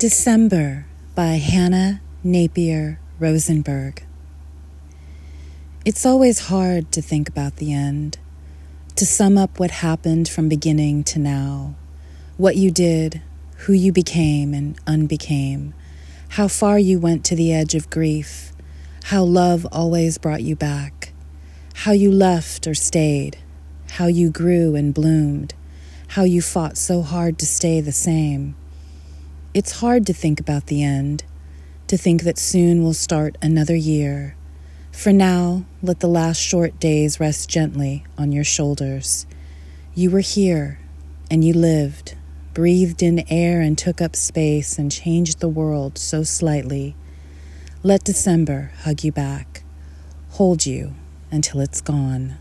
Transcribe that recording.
December by Hannah Napier Rosenberg. It's always hard to think about the end, to sum up what happened from beginning to now, what you did, who you became and unbecame, how far you went to the edge of grief, how love always brought you back, how you left or stayed, how you grew and bloomed, how you fought so hard to stay the same it's hard to think about the end, to think that soon will start another year. For now, let the last short days rest gently on your shoulders. You were here, and you lived, breathed in air and took up space and changed the world so slightly. Let December hug you back, hold you until it's gone.